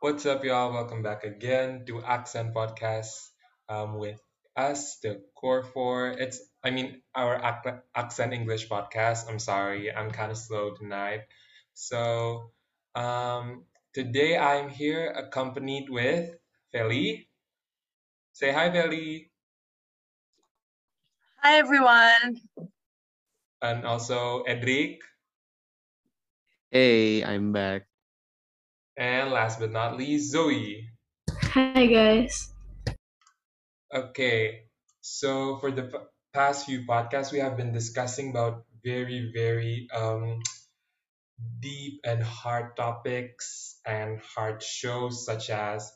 What's up, y'all? Welcome back again to Accent Podcast um, with us, the Core Four. It's, I mean, our Ac- Accent English podcast. I'm sorry, I'm kind of slow tonight. So, um, today I'm here accompanied with Feli. Say hi, Feli. Hi everyone. And also Edric. Hey, I'm back. And last but not least, Zoe. Hi guys. Okay, so for the p- past few podcasts, we have been discussing about very, very um, deep and hard topics and hard shows such as,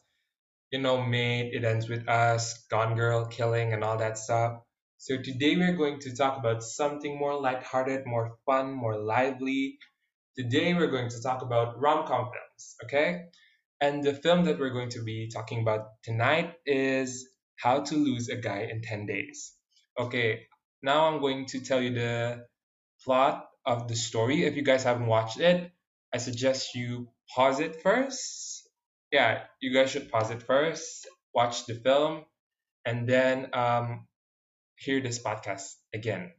you know, Maid, It Ends With Us, Gone Girl, Killing, and all that stuff. So today we're going to talk about something more lighthearted, more fun, more lively. Today we're going to talk about rom-com films, okay? And the film that we're going to be talking about tonight is How to Lose a Guy in 10 Days. Okay, now I'm going to tell you the plot of the story. If you guys haven't watched it, I suggest you pause it first. Yeah, you guys should pause it first, watch the film, and then um, hear this podcast again.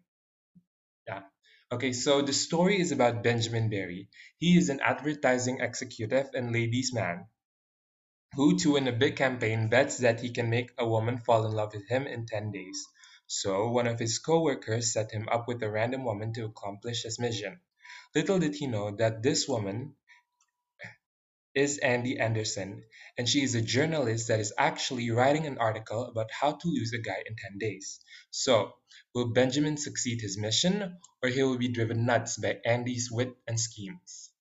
Yeah. Okay, so the story is about Benjamin Barry. He is an advertising executive and ladies' man who, to win a big campaign, bets that he can make a woman fall in love with him in 10 days. So, one of his co-workers set him up with a random woman to accomplish his mission. Little did he know that this woman is Andy Anderson, and she is a journalist that is actually writing an article about how to lose a guy in 10 days. So, will Benjamin succeed his mission, or he will be driven nuts by Andy's wit and schemes?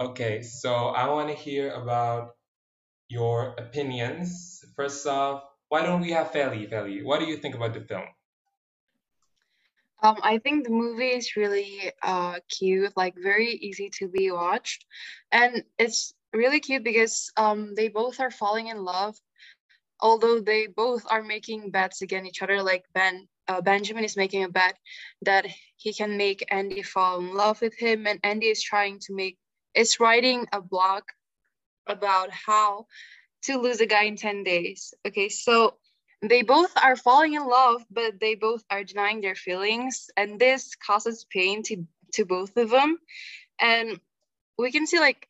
Okay, so I want to hear about your opinions. First off, why don't we have Feli? Feli, what do you think about the film? Um, I think the movie is really uh cute, like very easy to be watched, and it's really cute because um they both are falling in love, although they both are making bets against each other. Like Ben, uh, Benjamin is making a bet that he can make Andy fall in love with him, and Andy is trying to make is writing a blog about how to lose a guy in 10 days. Okay, so they both are falling in love, but they both are denying their feelings, and this causes pain to, to both of them. And we can see like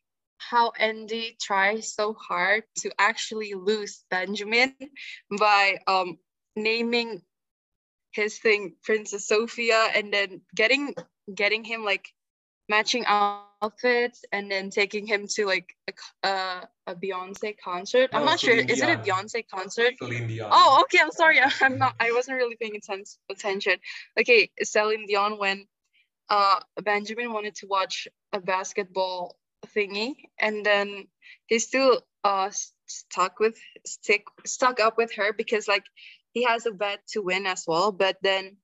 how Andy tries so hard to actually lose Benjamin by um naming his thing Princess Sophia and then getting getting him like matching outfits and then taking him to like a, uh, a Beyonce concert. I'm No, not sure. Is it a Beyonce concert? Celine Dion. Oh, okay. I'm sorry. I'm not. I wasn't really paying atten- attention. Okay, Celine Dion when uh Benjamin wanted to watch a basketball thingy, and then he still uh stuck with stick stuck up with her because like he has a bet to win as well. But then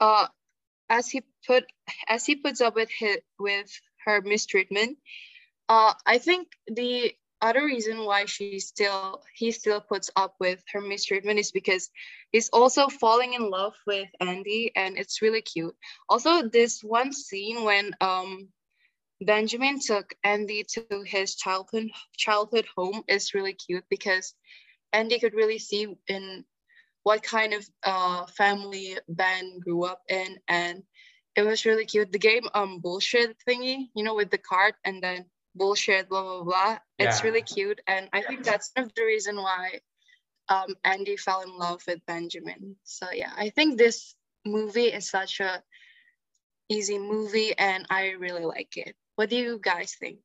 uh as he put as he puts up with his, with her mistreatment, uh, I think the other reason why she still he still puts up with her mistreatment is because he's also falling in love with Andy, and it's really cute. Also, this one scene when um Benjamin took Andy to his childhood childhood home is really cute because Andy could really see in what kind of uh family Ben grew up in and it was really cute. The game um bullshit thingy, you know, with the card and then bullshit, blah blah blah. It's really cute. And I think that's one of the reason why um Andy fell in love with Benjamin. So yeah, I think this movie is such a easy movie and I really like it. What do you guys think?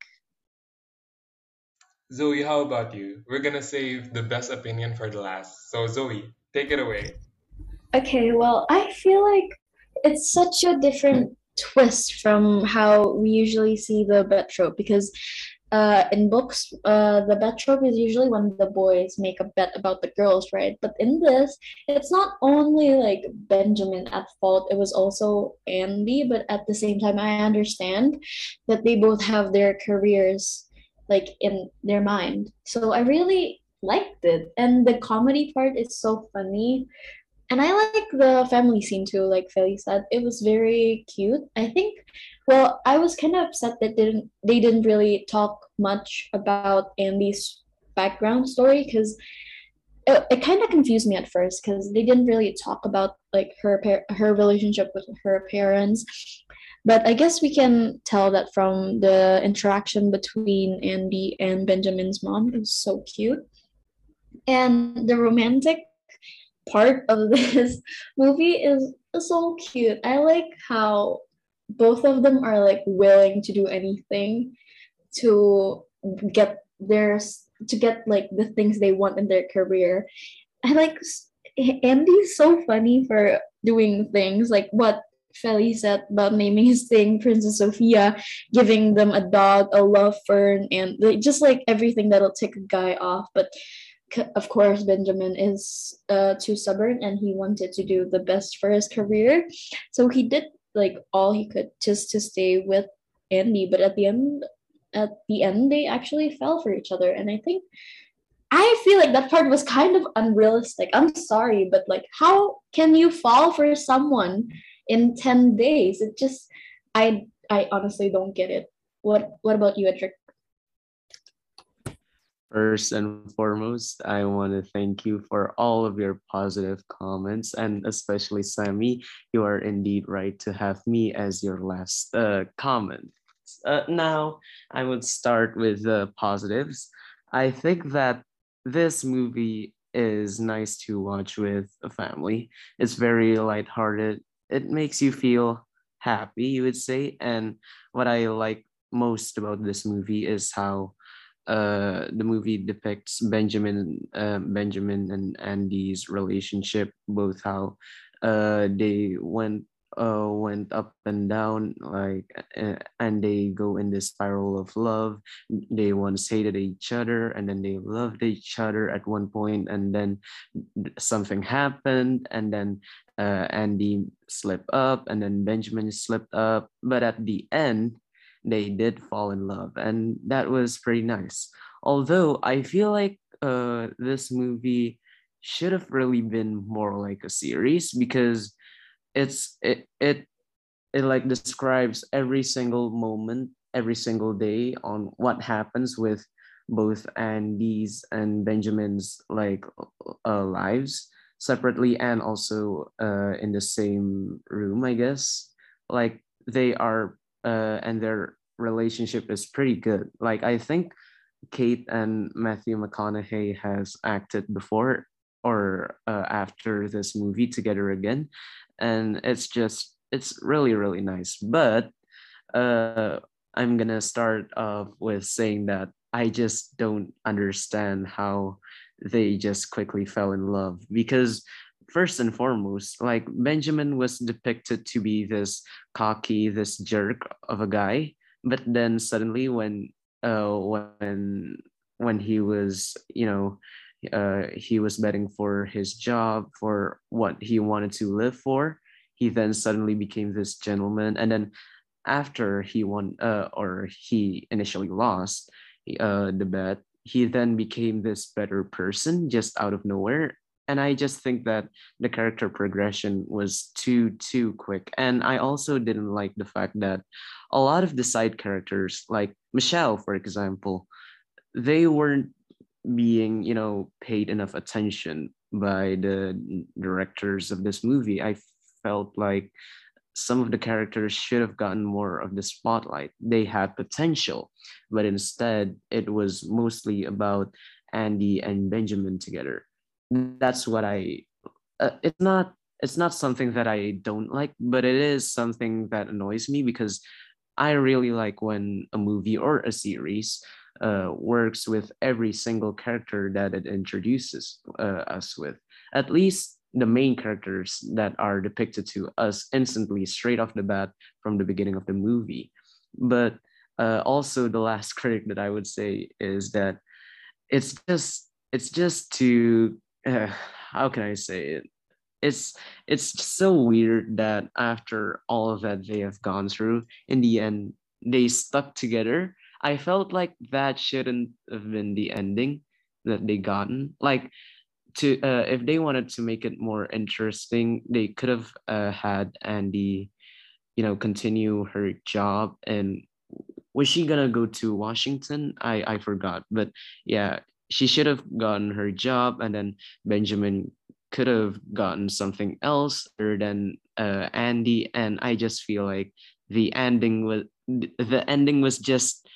Zoe, how about you? We're gonna save the best opinion for the last. So Zoe, take it away. Okay, well, I feel like it's such a different twist from how we usually see the bet trope because uh, in books, uh, the bet trope is usually when the boys make a bet about the girls, right? But in this, it's not only like Benjamin at fault, it was also Andy, but at the same time, I understand that they both have their careers like in their mind. So I really liked it. And the comedy part is so funny and I like the family scene too, like Feli said. It was very cute. I think well, I was kind of upset that didn't they didn't really talk much about Andy's background story because it, it kind of confused me at first because they didn't really talk about like her her relationship with her parents but i guess we can tell that from the interaction between andy and benjamin's mom it was so cute and the romantic part of this movie is so cute i like how both of them are like willing to do anything to get their to get like the things they want in their career. I like Andy's so funny for doing things like what Feli said about naming his thing Princess Sophia, giving them a dog, a love fern, and like, just like everything that'll tick a guy off. But of course, Benjamin is uh, too stubborn and he wanted to do the best for his career. So he did like all he could just to stay with Andy. But at the end, at the end they actually fell for each other and i think i feel like that part was kind of unrealistic i'm sorry but like how can you fall for someone in 10 days it just i i honestly don't get it what what about you edric First and foremost, I want to thank you for all of your positive comments, and especially Sammy, you are indeed right to have me as your last uh, comment. Uh, now, I would start with the positives. I think that this movie is nice to watch with a family. It's very lighthearted. It makes you feel happy, you would say. And what I like most about this movie is how uh, the movie depicts Benjamin, uh, Benjamin and Andy's relationship, both how uh, they went uh, went up and down like and they go in this spiral of love. They once hated each other and then they loved each other at one point and then something happened and then uh, andy slipped up and then benjamin slipped up. But at the end they did fall in love and that was pretty nice although i feel like uh, this movie should have really been more like a series because it's it it it like describes every single moment every single day on what happens with both Andy's and Benjamin's like uh, lives separately and also uh, in the same room, I guess. Like they are, uh, and their relationship is pretty good. Like I think Kate and Matthew McConaughey has acted before or uh, after this movie together again, and it's just it's really really nice but uh i'm gonna start off with saying that i just don't understand how they just quickly fell in love because first and foremost like benjamin was depicted to be this cocky this jerk of a guy but then suddenly when uh when when he was you know uh, he was betting for his job, for what he wanted to live for. He then suddenly became this gentleman. And then after he won, uh, or he initially lost uh, the bet, he then became this better person just out of nowhere. And I just think that the character progression was too, too quick. And I also didn't like the fact that a lot of the side characters, like Michelle, for example, they weren't being you know paid enough attention by the directors of this movie. I felt like some of the characters should have gotten more of the spotlight. They had potential but instead it was mostly about andy and benjamin together that's what i uh, it's not it's not something that i don't like but it is something that annoys me because i really like when a movie or a series uh, works with every single character that it introduces uh, us with. At least the main characters that are depicted to us instantly, straight off the bat from the beginning of the movie. But uh, also, the last critic that I would say is that it's just it's just to uh, how can I say it? It's it's so weird that after all of that they have gone through, in the end they stuck together I felt like that shouldn't have been the ending that they gotten. Like to uh, if they wanted to make it more interesting, they could have uh, had Andy, you know, continue her job. And was she gonna go to Washington? I I forgot, but yeah, she should have gotten her job and then benjamin could have gotten something else other than uh, andy. And i just feel like the ending was the ending was just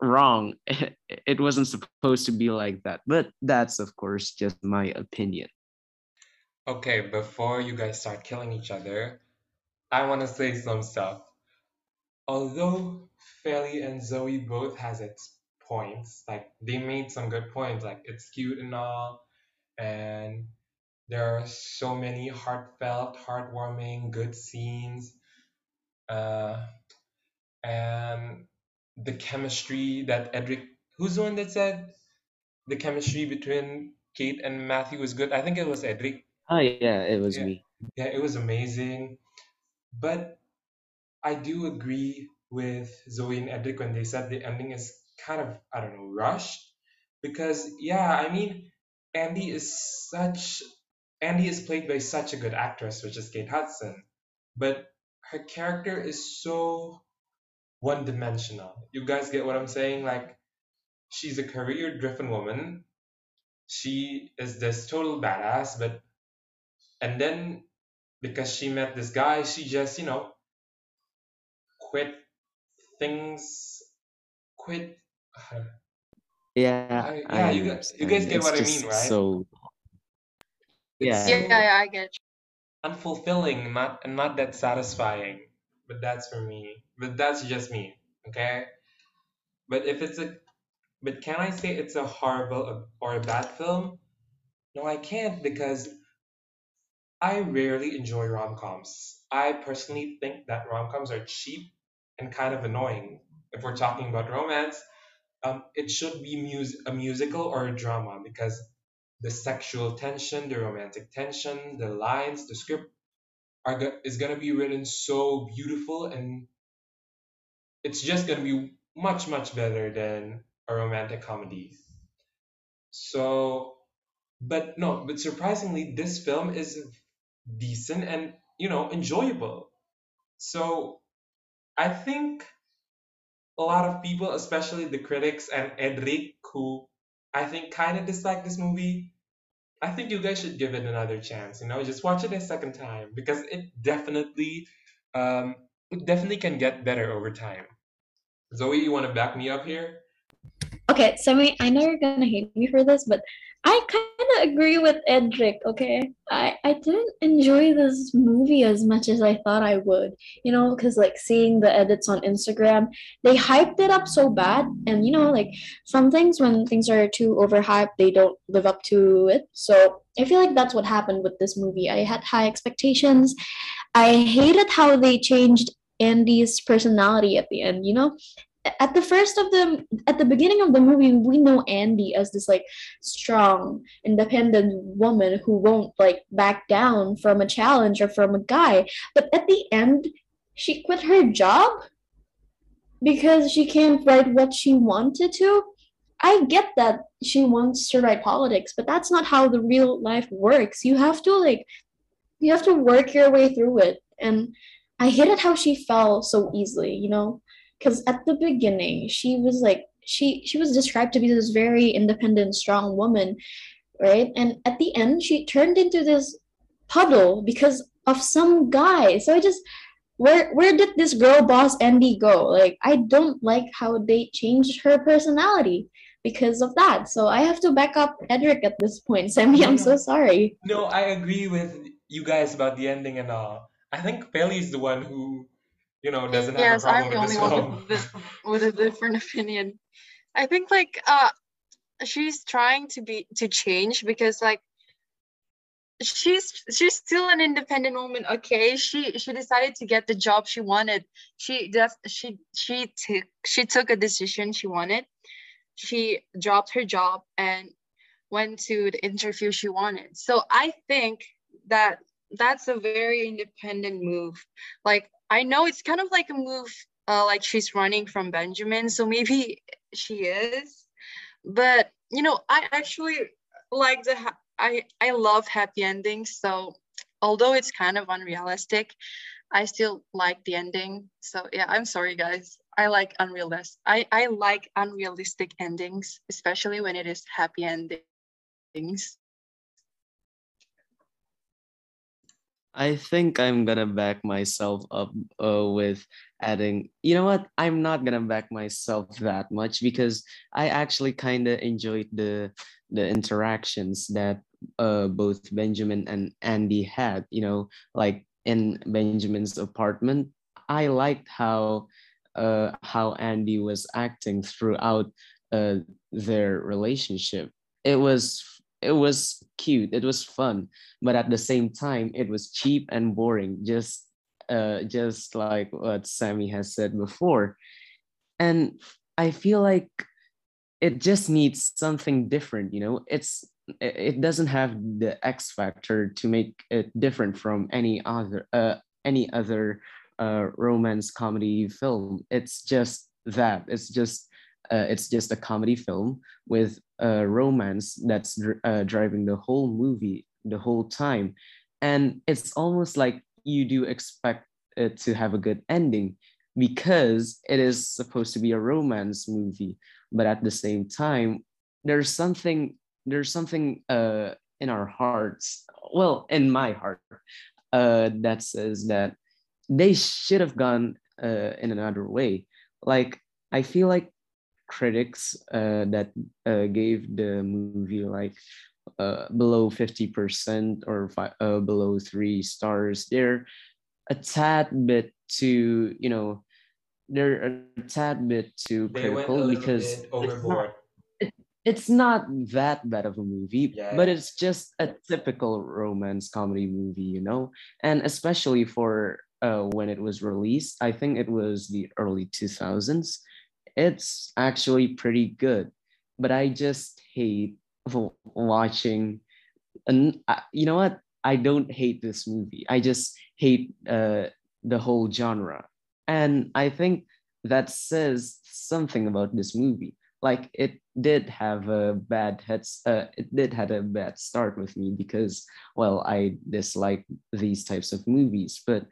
wrong. It wasn't supposed to be like that but that's of course just my opinion. Okay, before you guys start killing each other, I want to say some stuff. Although Feli and Zoe both has its points, like they made some good points, like it's cute and all, and there are so many heartfelt, heartwarming, good scenes, uh, and the chemistry that Edric, who's the one that said the chemistry between Kate and Matthew was good? I think it was Edric. oh yeah it was Yeah, me yeah, it was amazing. But I do agree with Zoe and Edric when they said the ending is kind of, I don't know, rushed. Because, yeah, I mean, Andy is such, Andy is played by such a good actress, which is Kate Hudson. But her character is so one dimensional. You guys get what I'm saying? Like, she's a career driven woman. She is this total badass, but, and then because she met this guy, she just, you know, quit things, quit. Yeah I, i yeah, you guys, you guys get it's what I mean, right? so yeah Yeah, yeah, I get you. unfulfilling, not and not that satisfying. But that's for me. But that's just me, okay? But if it's a, but can I say it's a horrible or a bad film? No, I can't because I rarely enjoy rom-coms. I personally think that rom-coms are cheap and kind of annoying. If we're talking about romance, um, it should be mus- a musical or a drama because the sexual tension, the romantic tension, the lines, the script are go- is gonna be written so beautiful, and it's just gonna be much much better than a romantic comedy. So, but no, but surprisingly, this film is decent and you know enjoyable. So I think a lot of people, especially the critics and Edric, who I think kind of dislike this movie, I think you guys should give it another chance. You know, just watch it a second time because it definitely, um, it definitely can get better over time. Zoe, you want to back me up here? Okay, Sammy, I know you're gonna hate me for this, but I kind of agree with Edric, okay? I I didn't enjoy this movie as much as I thought I would. You know, because like seeing the edits on Instagram, they hyped it up so bad, and you know, like some things when things are too overhyped, they don't live up to it. So I feel like that's what happened with this movie. I had high expectations. I hated how they changed Andy's personality at the end, you know? At the first of the at the beginning of the movie we know andy as this like strong independent woman who won't like back down from a challenge or from a guy. But at the end she quit her job because she can't write what she wanted to. I get that she wants to write politics but that's not how the real life works. You have to like you have to work your way through it. And i hated how she fell so easily you know because at the beginning she was like she she was described to be this very independent strong woman right? And at the end she turned into this puddle because of some guy. So i just where where did this girl boss andy go? Like i don't like how they changed her personality because of that. So i have to back up edric at this point sammy. I'm so sorry. No. I agree with you guys about the ending and all. I think Feli's the one who, you know, doesn't have a Yes, I'm the only one with this with a different opinion. I think like uh she's trying to be to change because like she's she's still an independent woman okay? She she decided to get the job she wanted. She just she she took she took a decision she wanted. She dropped her job and went to the interview she wanted. So i think that that's a very independent move. Like i know it's kind of like a move uh, like she's running from benjamin so maybe she is but you know i actually like the i i love happy endings so although it's kind of unrealistic I still like the ending. So yeah, I'm sorry guys. I like unrealistic. I I like unrealistic endings, especially when it is happy endings. I think I'm gonna back myself up uh, with adding, you know what? I'm not gonna back myself that much because I actually kind of enjoyed the the interactions that uh, both Benjamin and Andy had. You know, like in Benjamin's apartment, I liked how uh, how Andy was acting throughout uh, their relationship. It was it was cute it was fun but at the same time it was cheap and boring just uh just like what sammy has said before. And i feel like it just needs something different you know? It's it doesn't have the x factor to make it different from any other uh any other uh romance comedy film. It's just that it's just uh, it's just a comedy film with a romance that's uh, driving the whole movie the whole time. And it's almost like you do expect it to have a good ending because it is supposed to be a romance movie. But at the same time there's something there's something uh, in our hearts well in my heart uh, that says that they should have gone uh, in another way. Like i feel like critics uh, that uh, gave the movie like uh, below 50% or fi- uh, below three stars. They're a tad bit too you know they're a tad bit too They critical because bit it's not, it, it's not that bad of a movie Yeah, but it's just a typical romance comedy movie you know? And especially for uh, when it was released i think it was the early 2000s it's actually pretty good but i just hate watching and uh, you know what? I don't hate this movie. I just hate uh, the whole genre. And i think that says something about this movie. Like it did have a bad heads uh, it did had a bad start with me because well i dislike these types of movies but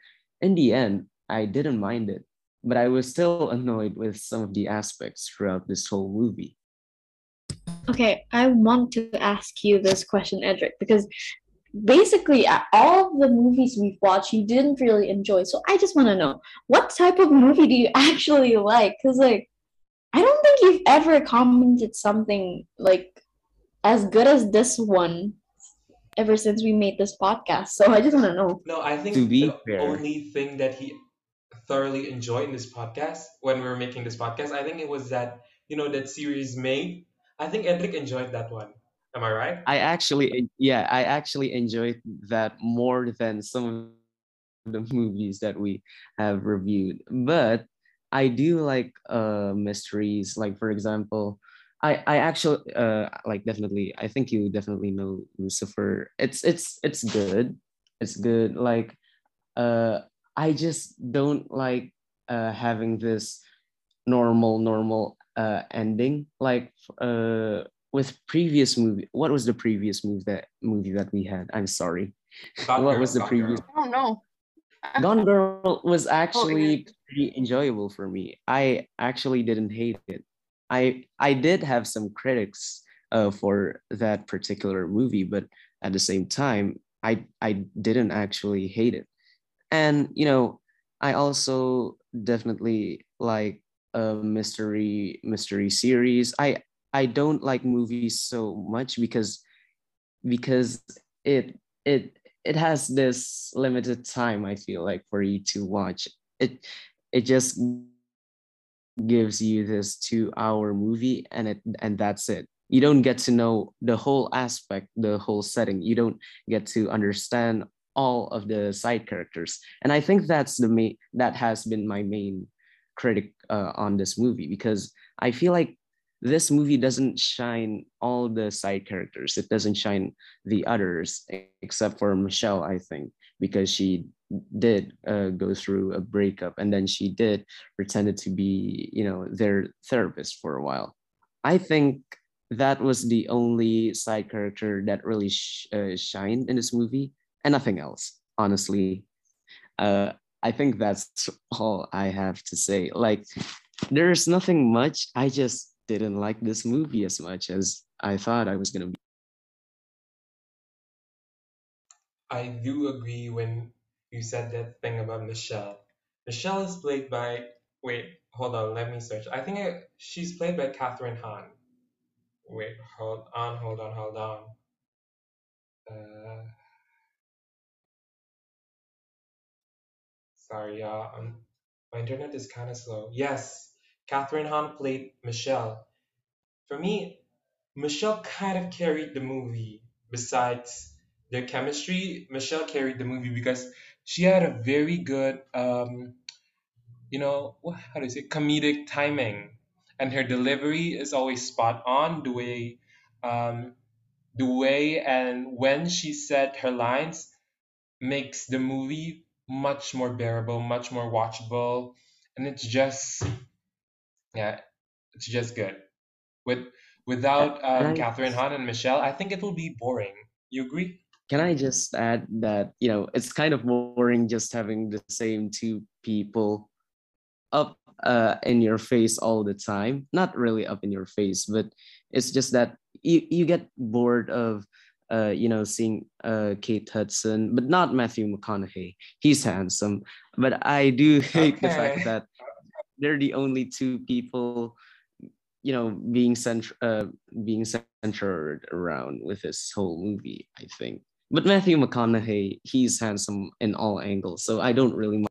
in the end i didn't mind it but i was still annoyed with some of the aspects throughout this whole movie Okay, I want to ask you this question, Edric, because basically uh, all the movies we've watched you didn't really enjoy. So I just want to know what type of movie do you actually like? Because like I don't think you've ever commented something like as good as this one ever since we made this podcast. So I just want to know. No, I think to think be the fair only thing that he thoroughly enjoyed in this podcast, when we were making this podcast, I think it was that, you know, that series Maid. I think Edric enjoyed that one. Am I right? I actually, yeah, I actually enjoyed that more than some of the movies that we have reviewed. But I do like uh mysteries. Like for example, I I actually uh like definitely. I think you definitely know Lucifer. It's it's it's good. It's good. Like uh, I just don't like uh having this normal normal uh ending. Like uh with previous movie what was the previous movie that movie that we had? I'm sorry. Gone what Girl, was the Gone previous Girl. I don't know. gone girl was Oh, actually pretty enjoyable for me. I actually didn't hate it. I i did have some critics uh for that particular movie but at the same time i i didn't actually hate it and you know i also definitely like a mystery mystery series. I i don't like movies so much because because it it it has this limited time i feel like for you to watch. It it just gives you this two hour movie and it and that's it. You don't get to know the whole aspect the whole setting. You don't get to understand all of the side characters. And i think that's the main that has been my main critic uh, on this movie because i feel like this movie doesn't shine all the side characters. It doesn't shine the others except for michelle i think because she did uh, go through a breakup and then she did pretended to be you know their therapist for a while. I think that was the only side character that really sh- uh, shined in this movie and nothing else honestly uh, I think that's all I have to say. Like, there's nothing much. I just didn't like this movie as much as I thought I was gonna be. I do agree when you said that thing about Michelle. Michelle is played by. Wait, hold on. Let me search. I think I, she's played by Kathryn Hahn. Wait, hold on, hold on, hold on. Uh, sorry, y'all. Um, my internet is kind of slow. Yes, Kathryn Hahn played Michelle. For me, Michelle kind of carried the movie. Besides their chemistry, Michelle carried the movie because she had a very good, um, you know, how do you say, comedic timing, and her delivery is always spot on. The way, um, the way and when she said her lines makes the movie much more bearable, much more watchable, and it's just, yeah, it's just good. With without um, Kathryn Hahn and Michelle, I think it will be boring. You agree? Can I just add that, you know, it's kind of boring just having the same two people up uh, in your face all the time. Not really up in your face, but it's just that you, you get bored of, uh, you know, seeing uh, Kate Hudson, but not Matthew McConaughey. He's handsome. But I do hate the fact that they're the only two people you know being cent- uh, being centered around with this whole movie i think but matthew mcconaughey he's handsome in all angles so i don't really mind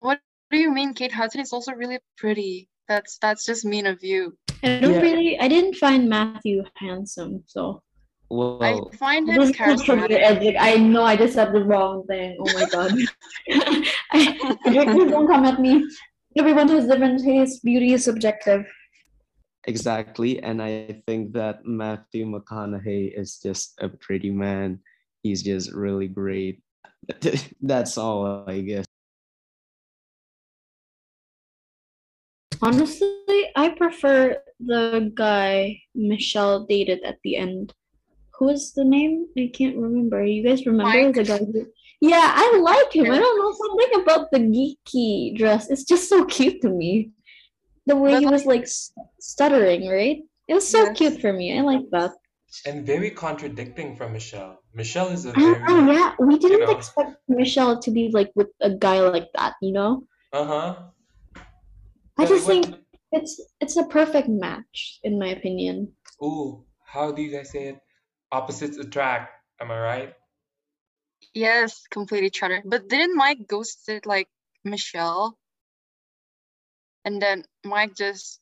What do you mean? Kate Hudson is also really pretty. That's that's just mean of you. I don't Yeah. really. I didn't find Matthew handsome, so. I find This him is charismatic. I know I just said the wrong thing. Oh my god. I, Edric, don't come at me. Everyone has different tastes. Beauty is subjective. exactly and i think that matthew mcconaughey is just a pretty man he's just really great that's all i guess Honestly, I prefer the guy Michelle dated at the end. Who is the name? I can't remember. You guys remember Mike. the guy? Who... Yeah, I like him. I don't know something about the geeky dress. It's just so cute to me. The way But he was like stuttering, right? It was so Yes. cute for me. I like that. And very contradicting from Michelle. Michelle is a Oh, very, oh, yeah, we didn't know. expect Michelle to be like with a guy like that. You know, uh-huh. I just what- think it's it's a perfect match in my opinion. Ooh, how do you guys say it? Opposites attract. Am I right? Yes, complete each other. But didn't Mike ghosted like Michelle? And then Mike just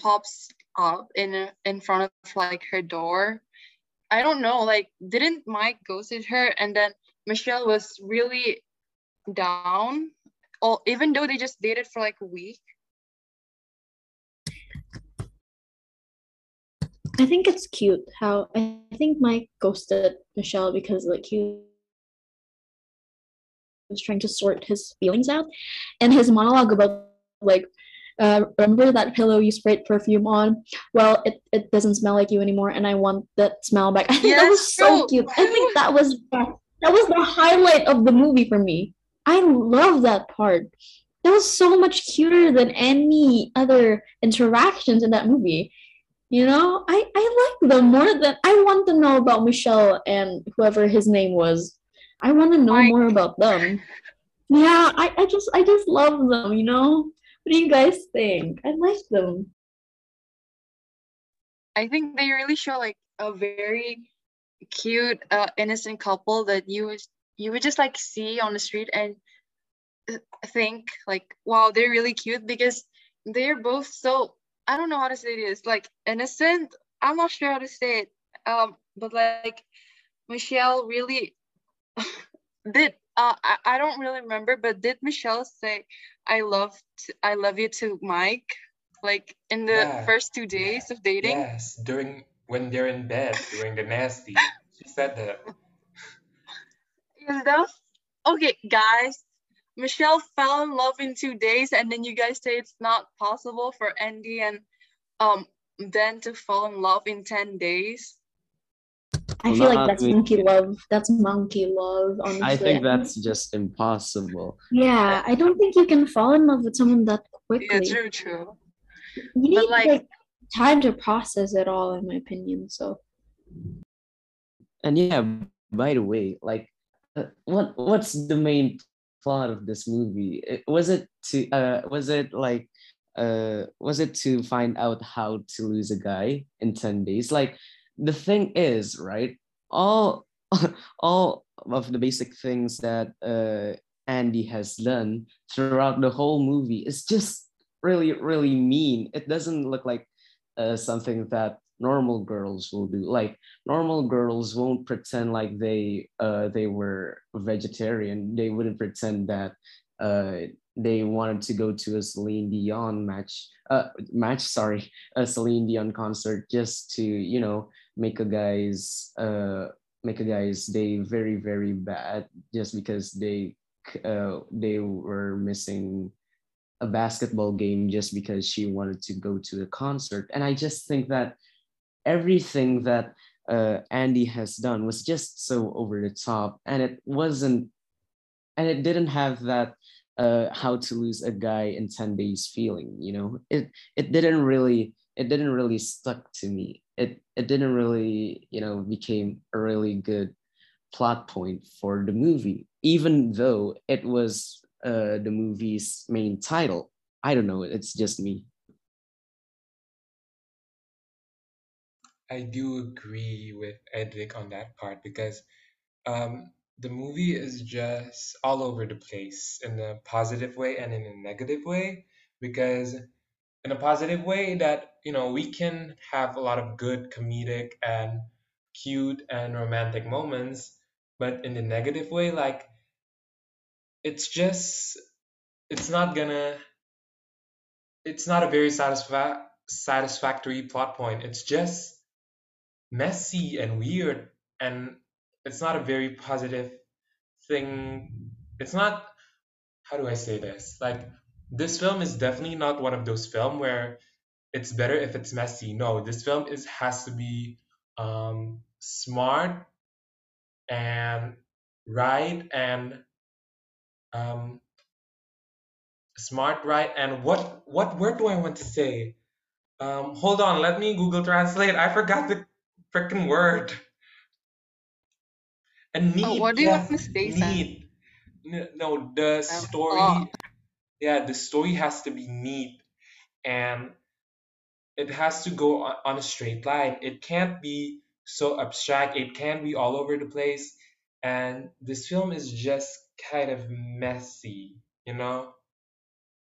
pops up in in front of like her door. I don't know, like didn't Mike ghosted her and then Michelle was really down? Or even though they just dated for like a week. I think it's cute how I think Mike ghosted Michelle because like he was trying to sort his feelings out, and his monologue about like, uh, remember that pillow you sprayed perfume on? Well, it, it doesn't smell like you anymore, and I want that smell back. I think that Yes, was so true. cute. I think that was the- that was the highlight of the movie for me. I love that part. That was so much cuter than any other interactions in that movie. You know, I, I like them more than I want to know about Michelle and whoever his name was. I want to know more about them. Yeah, I, I just I just love them, you know? What do you guys think? I like them. I think they really show like a very cute, uh, innocent couple that you would you would just like see on the street and uh, think like, wow, they're really cute because they're both so I don't know how to say this, like innocent. I'm not sure how to say it. Um, but like Michelle really did. Uh, I, I don't really remember, but did Michelle say I love t- I love you to Mike? Like in the Yeah. first two days of dating? Yes, during when they're in bed, during the nasty. She said that. Is that okay, guys? Michelle fell in love in two days, and then you guys say it's not possible for Andy and um then to fall in love in ten days. I feel like that's me. monkey love. That's monkey love, honestly. I think that's just impossible. Yeah, I don't think you can fall in love with someone that Yeah, quickly. true, true. You need like- like time to process it all, in my opinion. So And yeah, by the way, like, uh, what what's the main plot of this movie? Was it to uh was it like uh was it to find out how to lose a guy in 10 days? Like the thing is, right? All all of the basic things that uh Andy has done throughout the whole movie is just really really mean. It doesn't look like uh, something that normal girls will do. Like normal girls won't pretend like they uh they were vegetarian. They wouldn't pretend that uh they wanted to go to a Celine Dion match uh match sorry a Celine Dion concert just to you know make a guy's uh make a guy's day very very bad just because they uh they were missing a basketball game just because she wanted to go to a concert and i just think that everything that uh, Andy has done was just so over the top, and it wasn't, and it didn't have that uh, how to lose a guy in ten days feeling. You know, it it didn't really it didn't really stuck to me. It it didn't really you know became a really good plot point for the movie, even though it was uh, the movie's main title. I don't know. It's just me. I do agree with Edric on that part because um, the movie is just all over the place in a positive way and in a negative way. Because in a positive way, that you know we can have a lot of good comedic and cute and romantic moments, but in the negative way, like it's just it's not gonna it's not a very satisfa- satisfactory plot point. It's just messy and weird and it's not a very positive thing. It's not how do i say this? Like this film is definitely not one of those film where it's better if it's messy. No this film is has to be um smart and right and um smart right? And what what word do i want to say? Um hold on let me google translate. I forgot the freaking word. And neat Oh, what do you yes want to say, Sam? neat N- no the Um, story oh. yeah the story has to be neat and it has to go on, on a straight line. It can't be so abstract. It can't be all over the place. And this film is just kind of messy you know?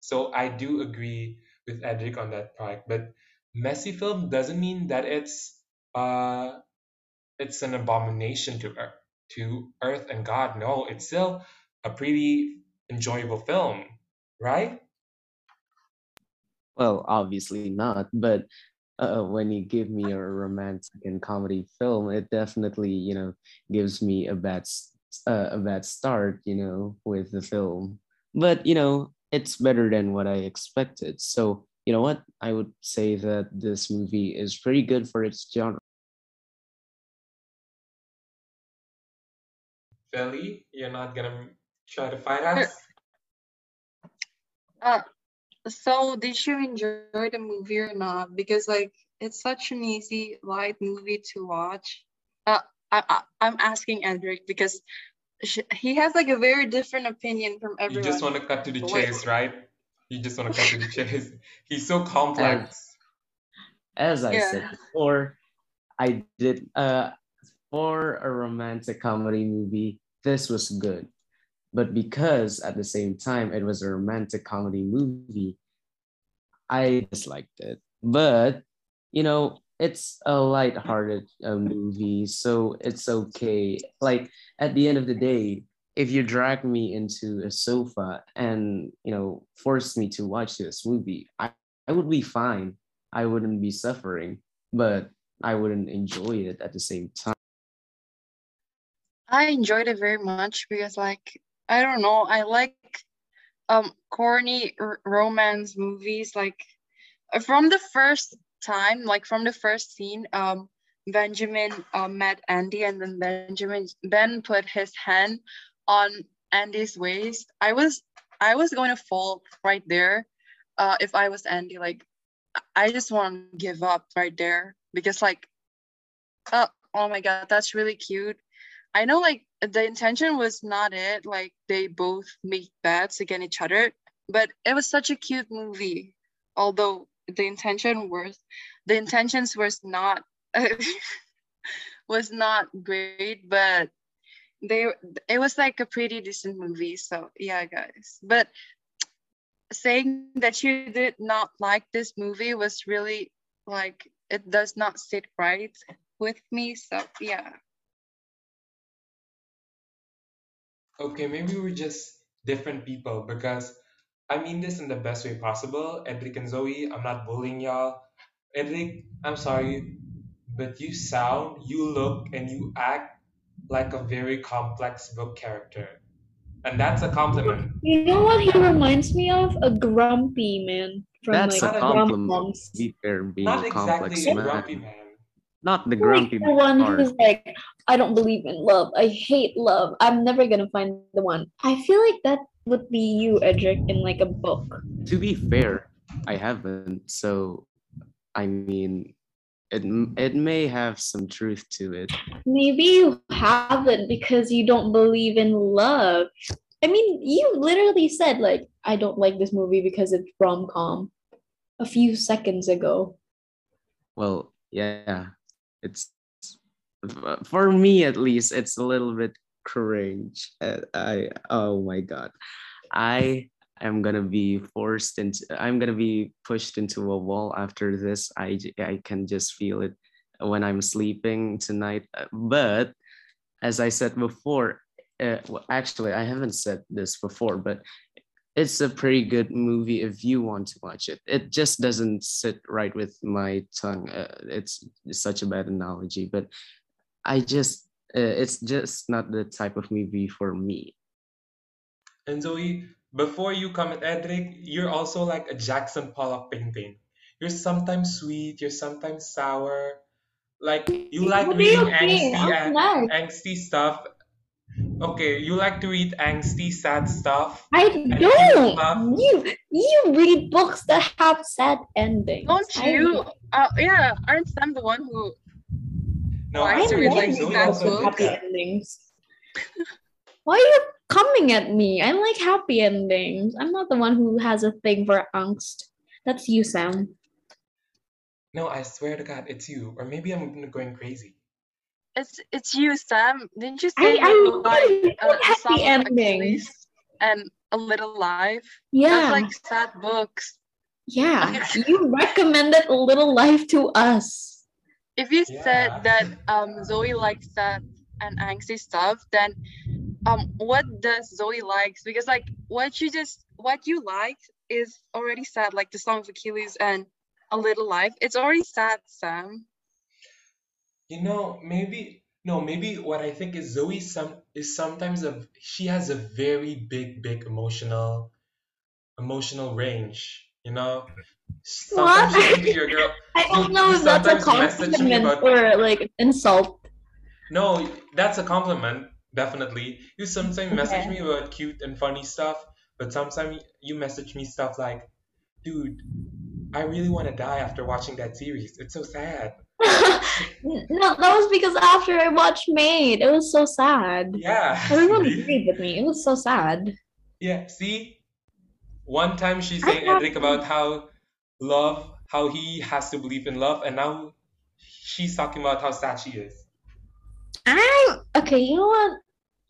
So i do agree with edric on that part. But messy film doesn't mean that it's uh it's an abomination to earth to earth and god no it's still a pretty enjoyable film right Well, obviously not, but uh, when you give me a romantic and comedy film, it definitely, you know, gives me a bad uh, a bad start, you know, with the film. But you know, it's better than what I expected. So you know what? I would say that this movie is pretty good for its genre. Feli, you're not gonna try to fight us Uh, so did you enjoy the movie or not? Because like it's such an easy light movie to watch. Uh, I, I I'm asking Edric because sh- he has like a very different opinion from everyone. you just want to cut to the Wait. chase right you just want to cut to the chase he's so complex As I Yeah. said before, I did uh for a romantic comedy movie, this was good. But because at the same time it was a romantic comedy movie, I disliked it. But you know, it's a light-hearted uh, movie, so it's okay. Like at the end of the day, if you drag me into a sofa and you know force me to watch this movie, I, I would be fine. I wouldn't be suffering, but I wouldn't enjoy it at the same time. I enjoyed it very much because like I don't know, I like um corny r- romance movies like uh, from the first time, like from the first scene, um Benjamin uh, met Andy and then Benjamin Ben put his hand on Andy's waist, I was I was going to fall right there. Uh, if I was Andy, like I just want to give up right there because like, uh, oh my god, that's really cute. I know like the intention was not it, like they both make bets against each other, but it was such a cute movie. Although the intention was the intentions was not was not great, but they it was like a pretty decent movie. So yeah, guys. But saying that you did not like this movie was really like it does not sit right with me. So yeah. Okay, maybe we're just different people because I mean this in the best way possible. Edric and Zoe, I'm not bullying y'all. Edric, I'm sorry, but you sound, you look, and you act like a very complex book character. And that's a compliment. You know what he reminds me of? A grumpy man from That's like a compliment. rom-coms. Be fair, being Not a complex exactly a grumpy man. Not the Like grumpy the one part. who's like, I don't believe in love. I hate love. I'm never gonna find the one. I feel like that would be you, Edric, in like a book. To be fair, I haven't. So, I mean, it it may have some truth to it. Maybe you haven't because you don't believe in love. I mean, you literally said like, I don't like this movie because it's rom-com a few seconds ago. Well, yeah, it's for me at least. It's a little bit cringe. Uh, I oh my god, I am gonna be forced into. I'm gonna be pushed into a wall after this. i i can just feel it when I'm sleeping tonight. Uh, But as I said before, uh, well, actually, I haven't said this before, but it's a pretty good movie if you want to watch it. It just doesn't sit right with my tongue. Uh, it's such a bad analogy, but I just uh, it's just not the type of movie for me. And Zoe, before you come at Edric, you're also like a Jackson Pollock painting. You're sometimes sweet, you're sometimes sour. Like you like What do you reading mean? angsty I'm and not. angsty stuff. Okay, you like to read angsty, sad stuff. I don't. You you read books that have sad endings. Don't I you? read- Uh, yeah, aren't Sam the one who No, Why I is I read like like like Zoe sad books? happy endings. Why are you coming at me? I like happy endings. I'm not the one who has a thing for angst. That's you, Sam. No, I swear to God, it's you. Or maybe I'm going crazy. It's it's you, Sam. Didn't you say I you like uh, like the Song happy of endings. And A Little Life? Yeah, That's like sad books. yeah. You recommended a little life to us. If you Yeah. said that um Zoe likes sad and angsty stuff, then um what does Zoe likes? Because like what you just what you like is already sad, like the Song of Achilles and A Little Life. It's already sad, Sam. You know, maybe no, maybe what I think is Zoe some is sometimes a she has a very big, big emotional emotional range. You know, sometimes What? she can be your girl. I don't You- know you if that's a sometimes message me compliment about- or like insult. No, that's a compliment, definitely. You sometimes message Okay. me about cute and funny stuff, but sometimes you message me stuff like, "Dude, I really want to die after watching that series. It's so sad." no, that was because after I watched Maid, it was so sad. Yeah. Everyone agreed with me. It was so sad. Yeah, see? One time she's I saying have- Edric about how love, how he has to believe in love, and now she's talking about how sad she is. I okay, you know what?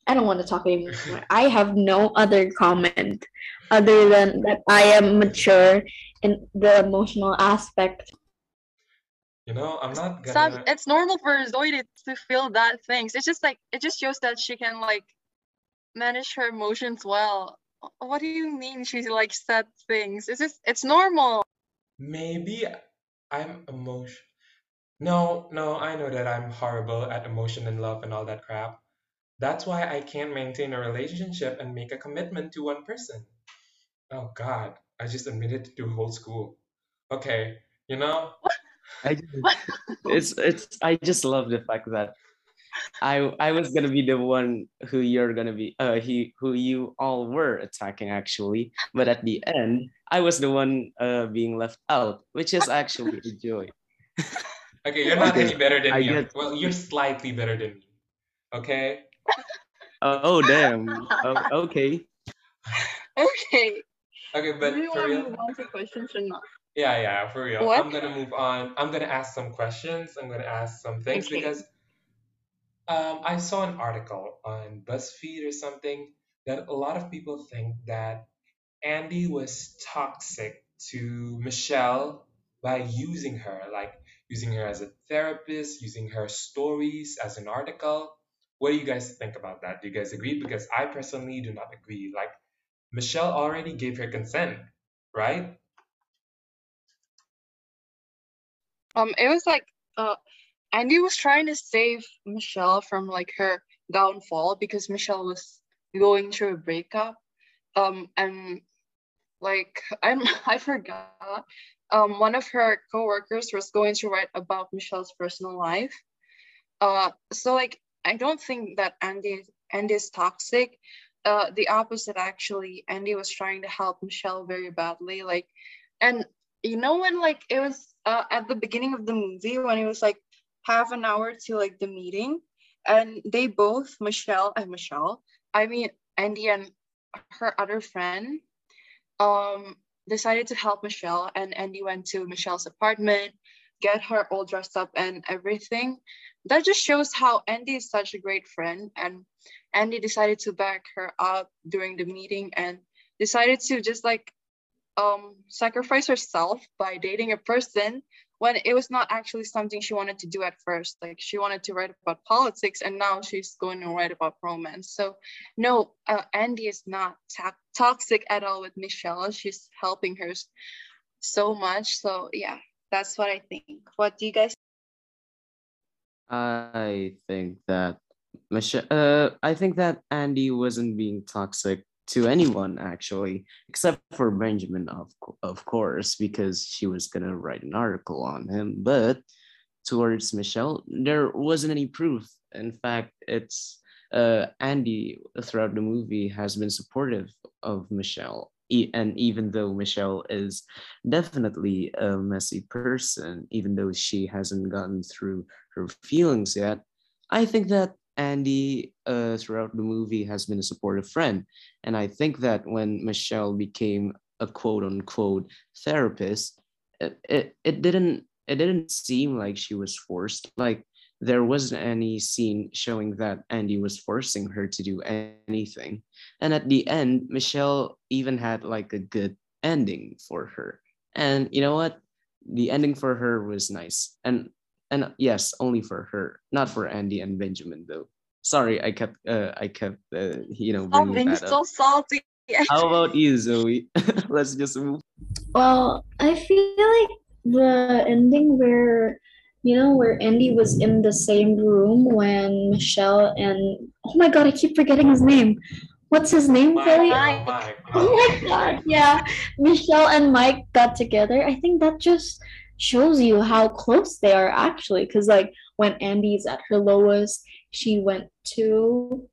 I don't want to talk anymore. I have no other comment other than that I am mature in the emotional aspect. You know, I'm not gonna. it's normal for Zoe to, feel that things. It's just like it just shows that she can like manage her emotions well. What do you mean she's like sad things? It's just it's normal. Maybe I'm emotion. No, no, I know that I'm horrible at emotion and love and all that crap. That's why I can't maintain a relationship and make a commitment to one person. Oh God, I just admitted to whole school. Okay, you know, I just, it's it's I just love the fact that I I was gonna be the one who you're gonna be uh he who you all were attacking actually, but at the end I was the one uh being left out, which is actually a joy. Okay, you're not Okay, any better than I me. get. Well, you're slightly better than me. Okay. Uh, oh damn. Oh, okay. Okay. Okay, Do but you for want to real, move on to questions or not? Yeah, yeah, for real. What? I'm gonna move on. I'm gonna ask some questions. I'm gonna ask some things Okay. because um, I saw an article on BuzzFeed or something that a lot of people think that Andy was toxic to Michelle by using her, like using her as a therapist, using her stories as an article. What do you guys think about that? Do you guys agree? Because I personally do not agree. Like, Michelle already gave her consent, right? Um, it was like uh, Andy was trying to save Michelle from like her downfall because Michelle was going through a breakup. Um, and like I'm I forgot. Um, one of her coworkers was going to write about Michelle's personal life. Uh, so like I don't think that Andy Andy is toxic. Uh, the opposite actually. Andy was trying to help Michelle very badly. Like, and you know when like it was uh, at the beginning of the movie when it was like half an hour to like the meeting, and they both Michelle and Michelle. I mean Andy and her other friend um decided to help Michelle and Andy went to Michelle's apartment, get her all dressed up and everything. That just shows how Andy is such a great friend and Andy decided to back her up during the meeting and decided to just like um sacrifice herself by dating a person when it was not actually something she wanted to do at first. Like she wanted to write about politics and now she's going to write about romance. So no, uh, Andy is not to- toxic at all with Michelle. She's helping her so much. So yeah, that's what I think. What do you guys? I think that Michelle. Uh, I think that Andy wasn't being toxic to anyone actually, except for Benjamin, of of course, because she was gonna write an article on him. But towards Michelle, there wasn't any proof. In fact, it's uh, Andy throughout the movie has been supportive of Michelle. And even though Michelle is definitely a messy person, even though she hasn't gotten through her feelings yet, I think that Andy uh, throughout the movie has been a supportive friend. And I think that when Michelle became a quote unquote therapist, it, it, it didn't it didn't seem like she was forced. Like there wasn't any scene showing that Andy was forcing her to do anything. And at the end, Michelle even had like a good ending for her. And you know what? The ending for her was nice. And and yes, only for her, not for Andy and Benjamin though. Sorry, I kept uh, I kept uh, you know Oh, bringing being so up. salty. How about you, Zoe? Let's just move. Well, I feel like the ending where, you know, where Andy was in the same room when Michelle and oh my God, I keep forgetting his name. What's his name, Mike, Feli? yeah, Mike. Oh my God, yeah. Michelle and Mike got together. I think that just shows you how close they are actually. Because, like, when Andy's at her lowest, she went to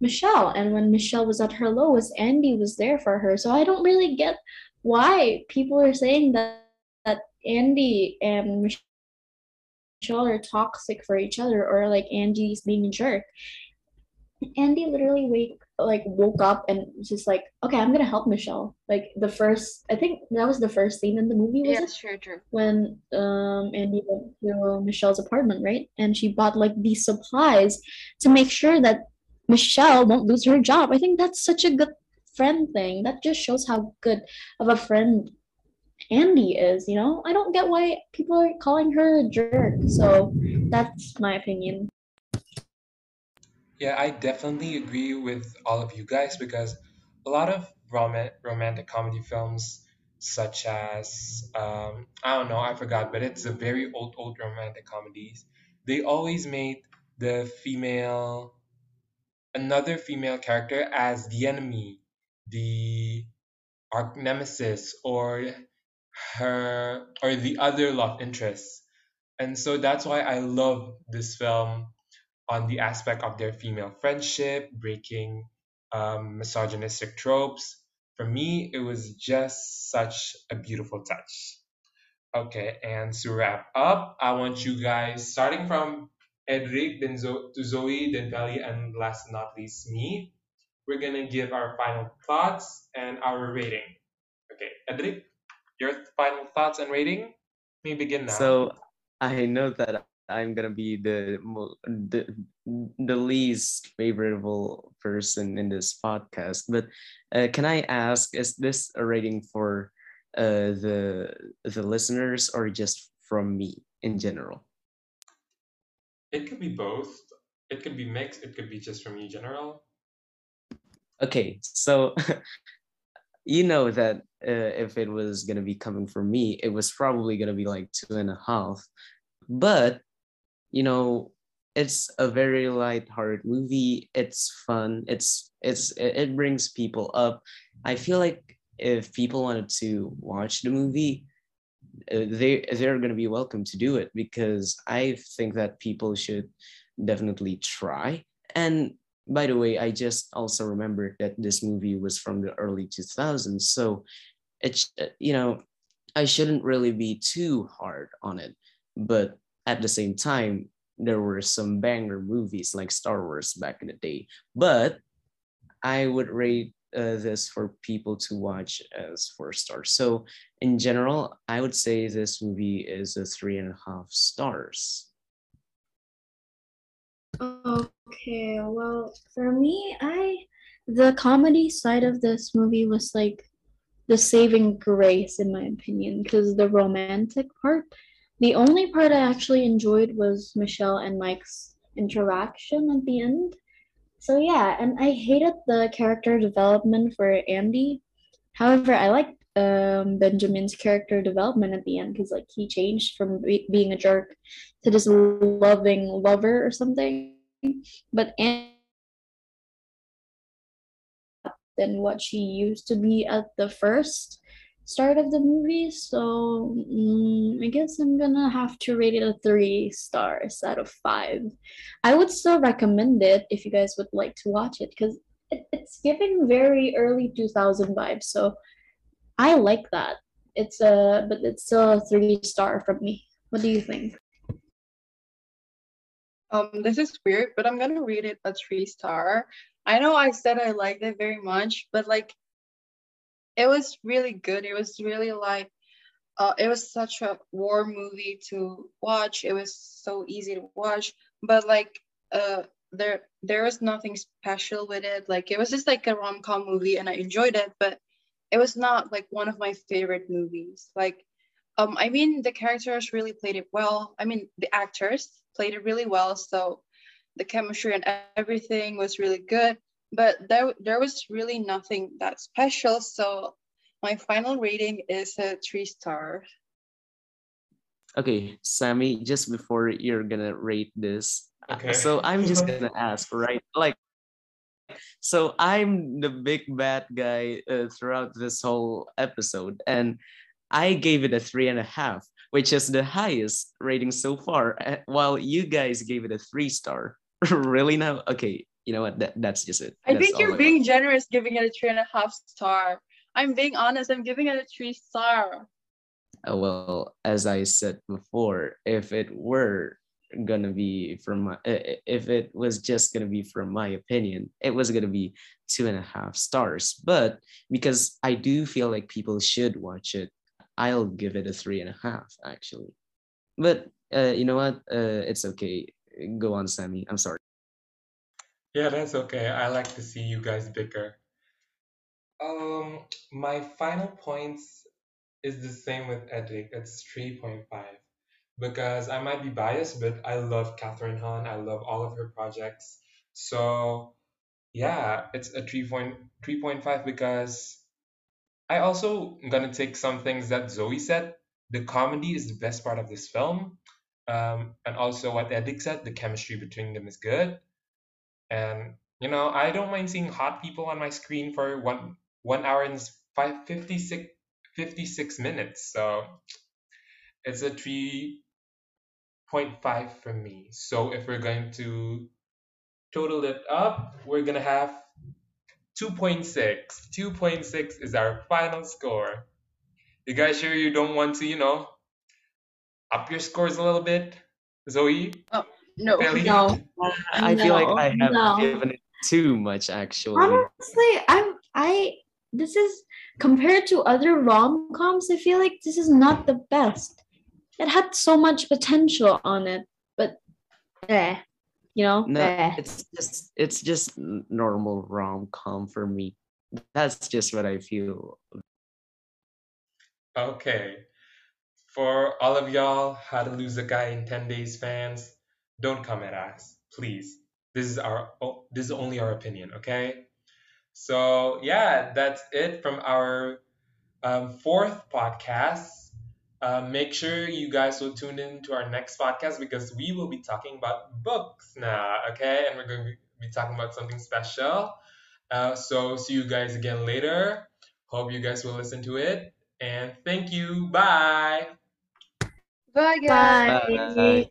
Michelle. And when Michelle was at her lowest, Andy was there for her. So I don't really get why people are saying that, that Andy and Michelle are toxic for each other or like Andy's being a jerk. Andy literally wake like woke up and just like, okay, I'm gonna help Michelle. Like the first, I think that was the first scene in the movie, was Yeah, it? sure, true. When um Andy went to Michelle's apartment, right? And she bought like these supplies to make sure that Michelle won't lose her job. I think that's such a good friend thing. That just shows how good of a friend Andy is, you know? I don't get why people are calling her a jerk. So that's my opinion. Yeah, I definitely agree with all of you guys because a lot of rom- romantic comedy films, such as um, I don't know, I forgot, but it's a very old, old romantic comedies. They always made the female, another female character as the enemy, the arch nemesis, or her or the other love interests. And so that's why I love this film on the aspect of their female friendship, breaking um, misogynistic tropes. For me, it was just such a beautiful touch. Okay, and to wrap up, I want you guys, starting from Edric, then Zo- to Zoe, then Feli, and last but not least me, we're gonna give our final thoughts and our rating. Okay, Edric, your final thoughts and rating? Let me begin now. So I know that I'm gonna be the the the least favorable person in this podcast, but uh, can I ask, is this a rating for uh, the the listeners or just from me in general? It could be both. It could be mixed. It could be just from you, general. Okay, so you know that uh, if it was gonna be coming from me, it was probably gonna be like two and a half. But you know, it's a very light-hearted movie. It's fun. It's it's it brings people up. I feel like if people wanted to watch the movie, uh, they they're gonna be welcome to do it because I think that people should definitely try. And by the way, I just also remembered that this movie was from the early 2000s, so it's uh, you know I shouldn't really be too hard on it, but at the same time, there were some banger movies like Star Wars back in the day. But I would rate uh, this for people to watch as four stars. So in general, I would say this movie is a three and a half stars. Okay, well, for me, I the comedy side of this movie was like the saving grace in my opinion because the romantic part, the only part I actually enjoyed was Michelle and Mike's interaction at the end. So yeah, and I hated the character development for Andy. However, I liked um, Benjamin's character development at the end because like he changed from be- being a jerk to this loving lover or something. But Andy than what she used to be at the first start of the movie. So mm, I guess I'm gonna have to rate it a three stars out of five. I would still recommend it if you guys would like to watch it because it, it's giving very early 2000 vibes. So I like that. It's a but it's still a three star from me. What do you think? Um, this is weird, but I'm gonna rate it a three star. I know I said I liked it very much, but like it was really good. It was really like uh, it was such a warm movie to watch. It was so easy to watch, but like uh there there was nothing special with it. Like it was just like a rom-com movie and I enjoyed it, but it was not like one of my favorite movies. Like um I mean the characters really played it well. I mean the actors played it really well, so the chemistry and everything was really good but there there was really nothing that special so my final rating is a three star Okay, Sammy, just before you're gonna rate this, Okay. so I'm just gonna ask, right? Like, so I'm the big bad guy uh, throughout this whole episode, and I gave it a three and a half, which is the highest rating so far, uh, while you guys gave it a three star. really now? Okay, you know what? That, that's just it. i That's think you're being generous giving it a three and a half star i'm being honest i'm giving it a three star Uh, well, as I said before, if it were gonna be from my, if it was just gonna be from my opinion, it was gonna be two and a half stars. But because I do feel like people should watch it, I'll give it a three and a half actually. But uh, you know what? Uh, it's okay. Go on, Sammy. I'm sorry. Yeah, that's okay. I like to see you guys bicker. Um, my final points is the same with Edric. It's 3.5 because I might be biased, but I love Kathryn Hahn. I love all of her projects. So yeah, it's a 3.3.5 because I also gonna take some things that Zoe said. The comedy is the best part of this film. Um, and also what Edric said, the chemistry between them is good. And you know, I don't mind seeing hot people on my screen for one one hour and five fifty six 56 minutes. So it's a 3.5 for me. So if we're going to total it up, we're going to have 2.6. 2.6 is our final score. You guys sure you don't want to, you know, up your scores a little bit? Zoe? Oh, No. Feli? No. I feel like I have no. given it too much actually. Honestly, I'm I this is compared to other rom coms, I feel like this is not the best. It had so much potential on it, but eh, you know, No, eh. it's just it's just normal rom com for me. That's just what I feel. Okay. For all of y'all, How to Lose a Guy in 10 Days fans, don't come at us, please. This is our oh, this is only our opinion, okay? So yeah, that's it from our um, fourth podcast. Um, make sure you guys will tune in to our next podcast because we will be talking about books now, okay? And we're going to be talking about something special. Uh, so see you guys again later. Hope you guys will listen to it. And thank you. Bye. Bye, guys. Bye. Bye.